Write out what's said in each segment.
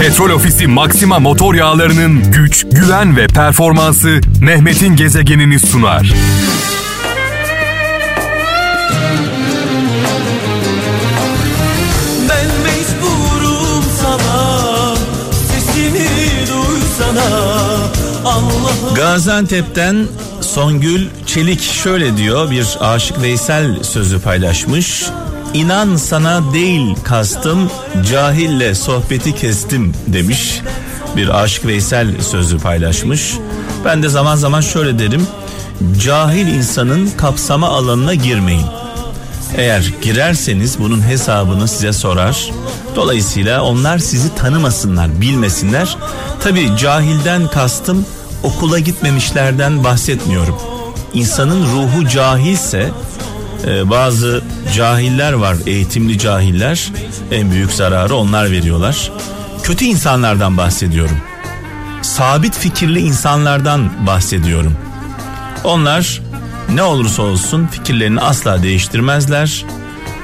Petrol Ofisi Maxima motor yağlarının güç, güven ve performansı Mehmet'in gezegenini sunar. Ben mecburum sana Sesimi duysana Allah'ım Gaziantep'ten Songül Çelik şöyle diyor bir Aşık Veysel sözü paylaşmış. İnan sana değil kastım cahille sohbeti kestim demiş. Bir Aşık Veysel sözü paylaşmış. Ben de zaman zaman şöyle derim. Cahil insanın kapsama alanına girmeyin. Eğer girerseniz bunun hesabını size sorar. Dolayısıyla onlar sizi tanımasınlar, bilmesinler. Tabi cahilden kastım okula gitmemişlerden bahsetmiyorum. İnsanın ruhu cahilse e, bazı cahiller var, eğitimli cahiller. En büyük zararı onlar veriyorlar. Kötü insanlardan bahsediyorum. Sabit fikirli insanlardan bahsediyorum. Onlar ne olursa olsun fikirlerini asla değiştirmezler.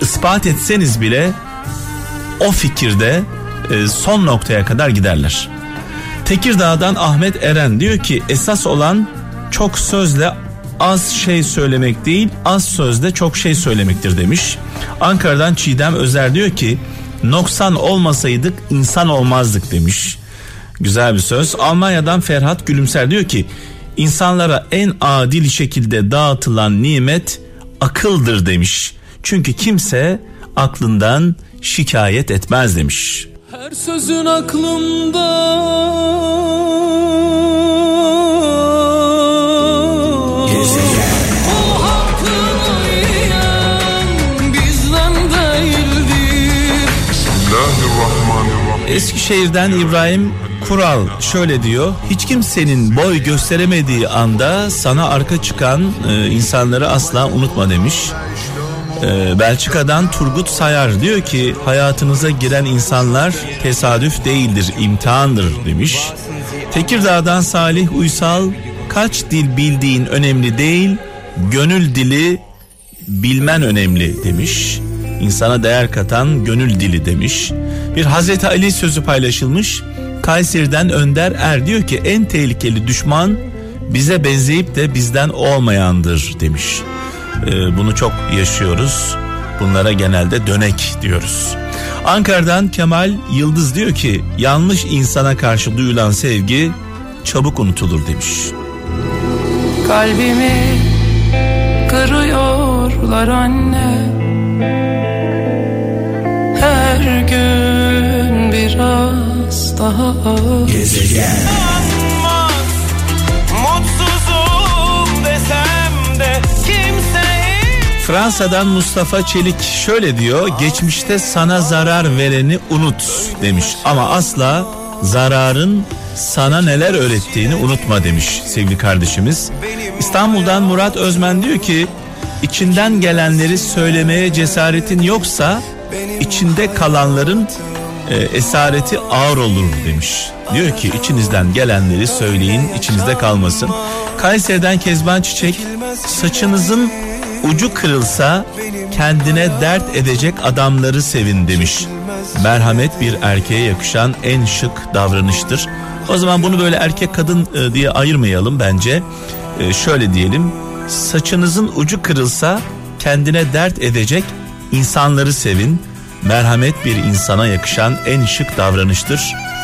Ispat etseniz bile o fikirde e, son noktaya kadar giderler. Tekirdağ'dan Ahmet Eren diyor ki esas olan çok sözle az şey söylemek değil az sözle çok şey söylemektir demiş. Ankara'dan Çiğdem Özer diyor ki noksan olmasaydık insan olmazdık demiş. Güzel bir söz. Almanya'dan Ferhat Gülümser diyor ki insanlara en adil şekilde dağıtılan nimet akıldır demiş. Çünkü kimse aklından şikayet etmez demiş. Her sözün aklımda Eskişehir'den İbrahim Kural şöyle diyor. Hiç kimsenin boy gösteremediği anda sana arka çıkan e, insanları asla unutma demiş. E, Belçika'dan Turgut Sayar diyor ki hayatınıza giren insanlar tesadüf değildir, imtihandır demiş. Tekirdağ'dan Salih Uysal kaç dil bildiğin önemli değil, gönül dili bilmen önemli demiş. İnsana değer katan gönül dili demiş. Bir Hazreti Ali sözü paylaşılmış. Kayseri'den Önder Er diyor ki en tehlikeli düşman bize benzeyip de bizden olmayandır demiş. Ee, bunu çok yaşıyoruz. Bunlara genelde dönek diyoruz. Ankara'dan Kemal Yıldız diyor ki yanlış insana karşı duyulan sevgi çabuk unutulur demiş. Kalbimi kırıyorlar anne daha Mutsuzum desem de kimseyi Fransa'dan Mustafa Çelik şöyle diyor. Geçmişte sana zarar vereni unut demiş. Ama asla zararın sana neler öğrettiğini unutma demiş sevgili kardeşimiz. İstanbul'dan Murat Özmen diyor ki içinden gelenleri söylemeye cesaretin yoksa içinde kalanların e, esareti ağır olur demiş. Diyor ki içinizden gelenleri söyleyin içinizde kalmasın. Kayseri'den Kezban Çiçek saçınızın ucu kırılsa kendine dert edecek adamları sevin demiş. Merhamet bir erkeğe yakışan en şık davranıştır. O zaman bunu böyle erkek kadın e, diye ayırmayalım bence. E, şöyle diyelim. Saçınızın ucu kırılsa kendine dert edecek insanları sevin. Merhamet bir insana yakışan en şık davranıştır.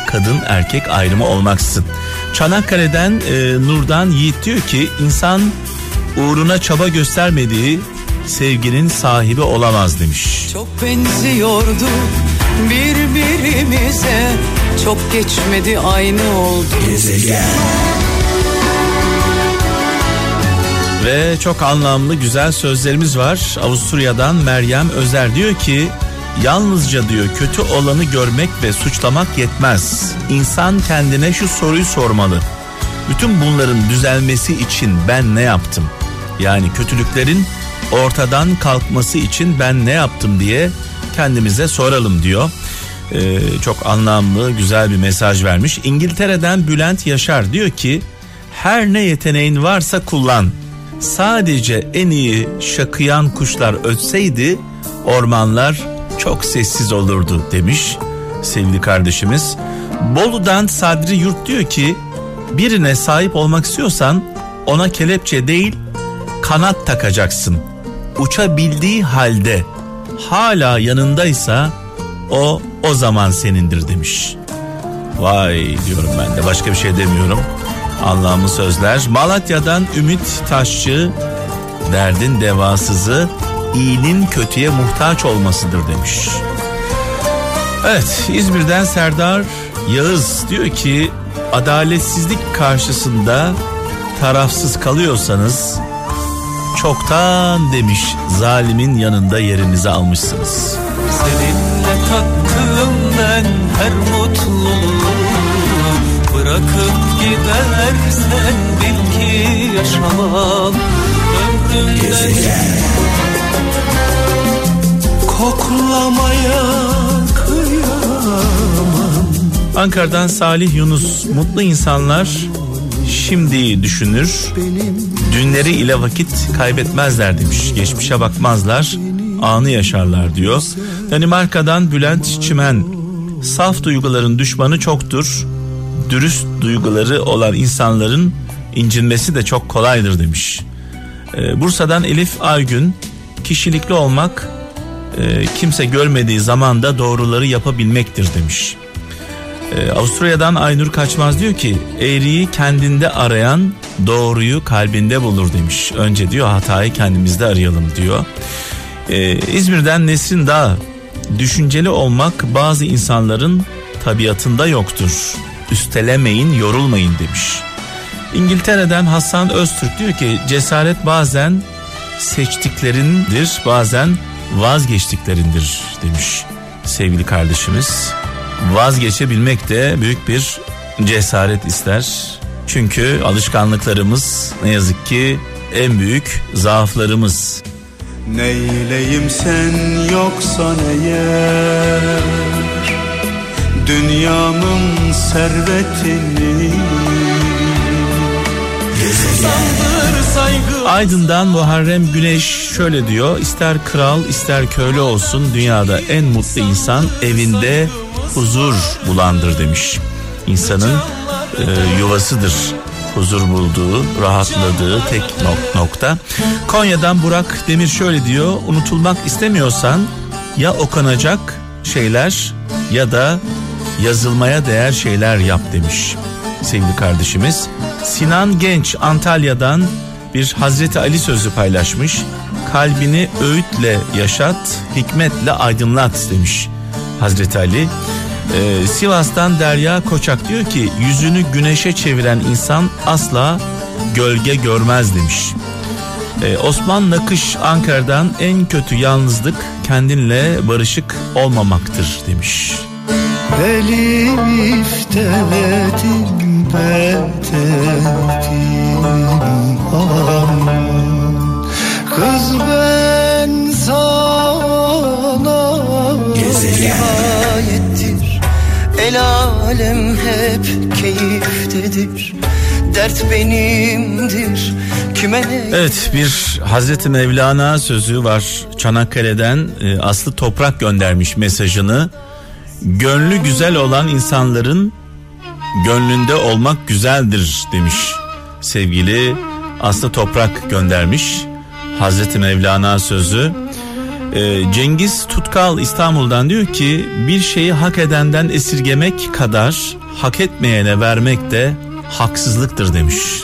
Kadın erkek ayrımı olmaksızın. Çanakkale'den e, Nurdan Yiğit diyor ki insan uğruna çaba göstermediği sevginin sahibi olamaz demiş. Çok benziyordu birbirimize Çok geçmedi aynı oldu Ve çok anlamlı güzel sözlerimiz var. Avusturya'dan Meryem Özer diyor ki yalnızca diyor kötü olanı görmek ve suçlamak yetmez. İnsan kendine şu soruyu sormalı. Bütün bunların düzelmesi için ben ne yaptım? Yani kötülüklerin ortadan kalkması için ben ne yaptım diye kendimize soralım diyor. Ee, çok anlamlı güzel bir mesaj vermiş. İngiltere'den Bülent Yaşar diyor ki her ne yeteneğin varsa kullan. Sadece en iyi şakıyan kuşlar ötseydi ormanlar çok sessiz olurdu demiş. sevgili kardeşimiz. Bolu'dan Sadri Yurt diyor ki birine sahip olmak istiyorsan ona kelepçe değil kanat takacaksın. Uçabildiği halde hala yanındaysa o o zaman senindir demiş. Vay diyorum ben de başka bir şey demiyorum. Anlamlı sözler. Malatya'dan Ümit Taşçı derdin devasızı iyinin kötüye muhtaç olmasıdır demiş. Evet İzmir'den Serdar Yağız diyor ki adaletsizlik karşısında tarafsız kalıyorsanız çoktan demiş zalimin yanında yerinizi almışsınız. Seninle tattım ben her mutluluğu Bırakıp gidersen bil ki yaşamam Ömrümde Koklamaya kıyamam. Ankara'dan Salih Yunus mutlu insanlar şimdi düşünür. Dünleri ile vakit kaybetmezler demiş. Geçmişe bakmazlar anı yaşarlar diyor. Danimarka'dan Bülent Çimen. Saf duyguların düşmanı çoktur. Dürüst duyguları olan insanların incinmesi de çok kolaydır demiş. Ee, Bursa'dan Elif Aygün kişilikli olmak e, kimse görmediği zamanda doğruları yapabilmektir demiş ee, Avusturya'dan Aynur Kaçmaz diyor ki eğriyi kendinde arayan doğruyu kalbinde bulur demiş. Önce diyor hatayı kendimizde arayalım diyor. Ee, İzmir'den Nesrin Dağ düşünceli olmak bazı insanların tabiatında yoktur. Üstelemeyin yorulmayın demiş. İngiltere'den Hasan Öztürk diyor ki cesaret bazen seçtiklerindir bazen vazgeçtiklerindir demiş sevgili kardeşimiz vazgeçebilmek de büyük bir cesaret ister. Çünkü alışkanlıklarımız ne yazık ki en büyük zaaflarımız. Neyleyim sen yoksan eğer Dünyamın servetini saygı Aydın'dan Muharrem Güneş şöyle diyor. İster kral ister köylü olsun dünyada en mutlu insan evinde huzur bulandır demiş. İnsanın e, yuvasıdır huzur bulduğu, rahatladığı tek nok- nokta. Konya'dan Burak Demir şöyle diyor. Unutulmak istemiyorsan ya okunacak şeyler ya da yazılmaya değer şeyler yap demiş sevgili kardeşimiz. Sinan Genç Antalya'dan bir Hazreti Ali sözü paylaşmış. Kalbini öğütle yaşat, hikmetle aydınlat demiş Hazreti Ali. Ee, Sivas'tan Derya Koçak diyor ki yüzünü güneşe çeviren insan asla gölge görmez demiş. Ee, Osman Nakış Ankara'dan en kötü yalnızlık kendinle barışık olmamaktır demiş. Elif sana Ayettir El alem hep keyiftedir Dert benimdir Evet bir Hazreti Mevlana sözü var Çanakkale'den e, Aslı Toprak göndermiş mesajını. Gönlü güzel olan insanların gönlünde olmak güzeldir demiş sevgili Aslı Toprak göndermiş Hazreti Mevlana sözü. E, Cengiz Tutkal İstanbul'dan diyor ki bir şeyi hak edenden esirgemek kadar hak etmeyene vermek de haksızlıktır demiş.